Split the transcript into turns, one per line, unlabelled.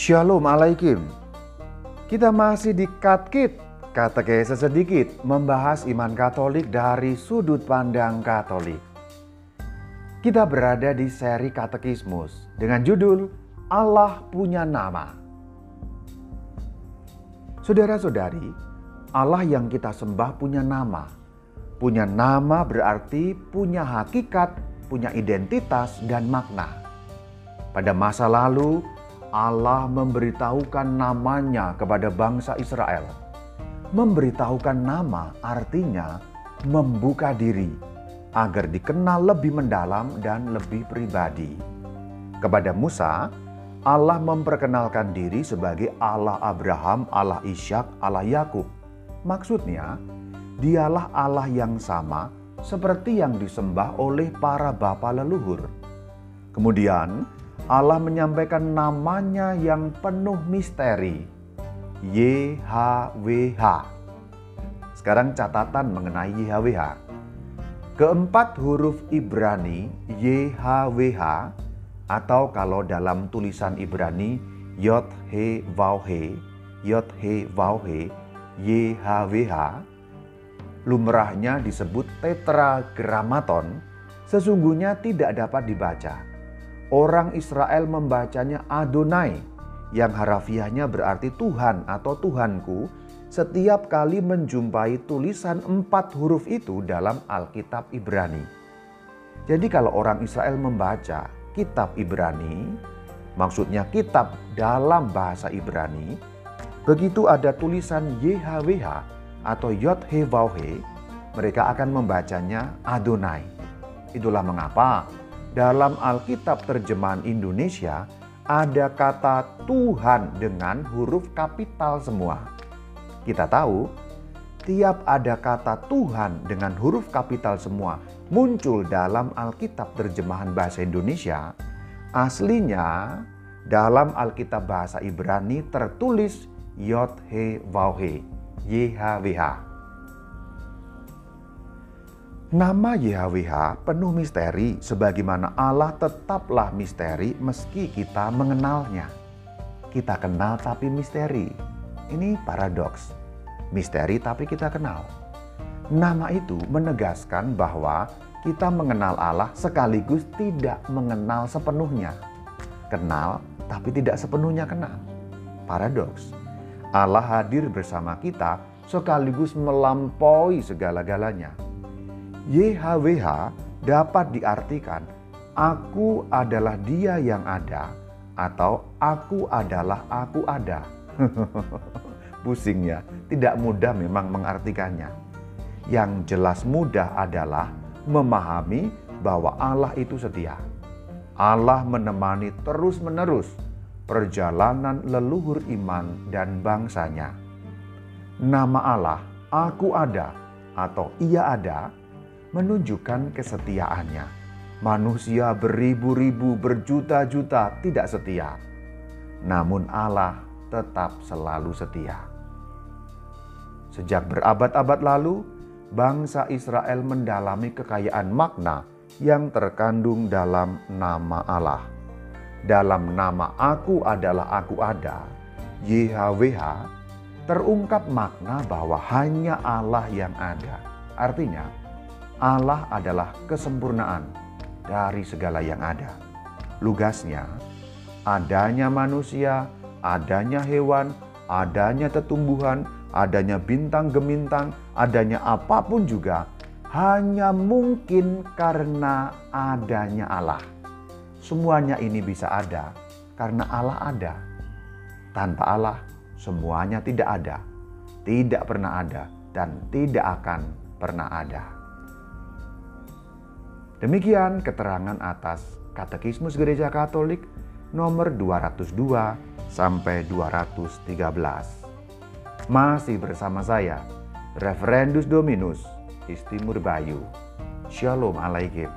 Shalom Alaikum. Kita masih di Katkit, kata sedikit membahas iman Katolik dari sudut pandang Katolik. Kita berada di seri Katekismus dengan judul Allah punya nama. Saudara-saudari, Allah yang kita sembah punya nama. Punya nama berarti punya hakikat, punya identitas dan makna. Pada masa lalu, Allah memberitahukan namanya kepada bangsa Israel. Memberitahukan nama artinya membuka diri agar dikenal lebih mendalam dan lebih pribadi. Kepada Musa, Allah memperkenalkan diri sebagai Allah Abraham, Allah Ishak, Allah Yakub. Maksudnya, dialah Allah yang sama seperti yang disembah oleh para bapa leluhur. Kemudian, Allah menyampaikan namanya yang penuh misteri. YHWH. Sekarang catatan mengenai YHWH. Keempat huruf Ibrani YHWH atau kalau dalam tulisan Ibrani Yod He He, YHWH lumrahnya disebut tetragramaton sesungguhnya tidak dapat dibaca orang Israel membacanya Adonai yang harafiahnya berarti Tuhan atau Tuhanku setiap kali menjumpai tulisan empat huruf itu dalam Alkitab Ibrani. Jadi kalau orang Israel membaca kitab Ibrani, maksudnya kitab dalam bahasa Ibrani, begitu ada tulisan YHWH atau Yod He mereka akan membacanya Adonai. Itulah mengapa dalam Alkitab terjemahan Indonesia ada kata Tuhan dengan huruf kapital semua. Kita tahu, tiap ada kata Tuhan dengan huruf kapital semua muncul dalam Alkitab terjemahan bahasa Indonesia, aslinya dalam Alkitab bahasa Ibrani tertulis Yod He Vav He, YHWH. Nama YHWH penuh misteri sebagaimana Allah tetaplah misteri meski kita mengenalnya. Kita kenal tapi misteri. Ini paradoks. Misteri tapi kita kenal. Nama itu menegaskan bahwa kita mengenal Allah sekaligus tidak mengenal sepenuhnya. Kenal tapi tidak sepenuhnya kenal. Paradoks. Allah hadir bersama kita sekaligus melampaui segala-galanya YHWH dapat diartikan aku adalah dia yang ada atau aku adalah aku ada. Pusingnya, tidak mudah memang mengartikannya. Yang jelas mudah adalah memahami bahwa Allah itu setia. Allah menemani terus-menerus perjalanan leluhur iman dan bangsanya. Nama Allah, aku ada atau ia ada, menunjukkan kesetiaannya. Manusia beribu-ribu, berjuta-juta tidak setia, namun Allah tetap selalu setia. Sejak berabad-abad lalu, bangsa Israel mendalami kekayaan makna yang terkandung dalam nama Allah. Dalam nama Aku adalah Aku ada, YHWH, terungkap makna bahwa hanya Allah yang ada. Artinya, Allah adalah kesempurnaan dari segala yang ada. Lugasnya, adanya manusia, adanya hewan, adanya tetumbuhan, adanya bintang gemintang, adanya apa pun juga hanya mungkin karena adanya Allah. Semuanya ini bisa ada karena Allah ada. Tanpa Allah, semuanya tidak ada, tidak pernah ada, dan tidak akan pernah ada. Demikian keterangan atas Katekismus Gereja Katolik nomor 202 sampai 213. Masih bersama saya, Reverendus Dominus Istimur Bayu. Shalom Alaikum.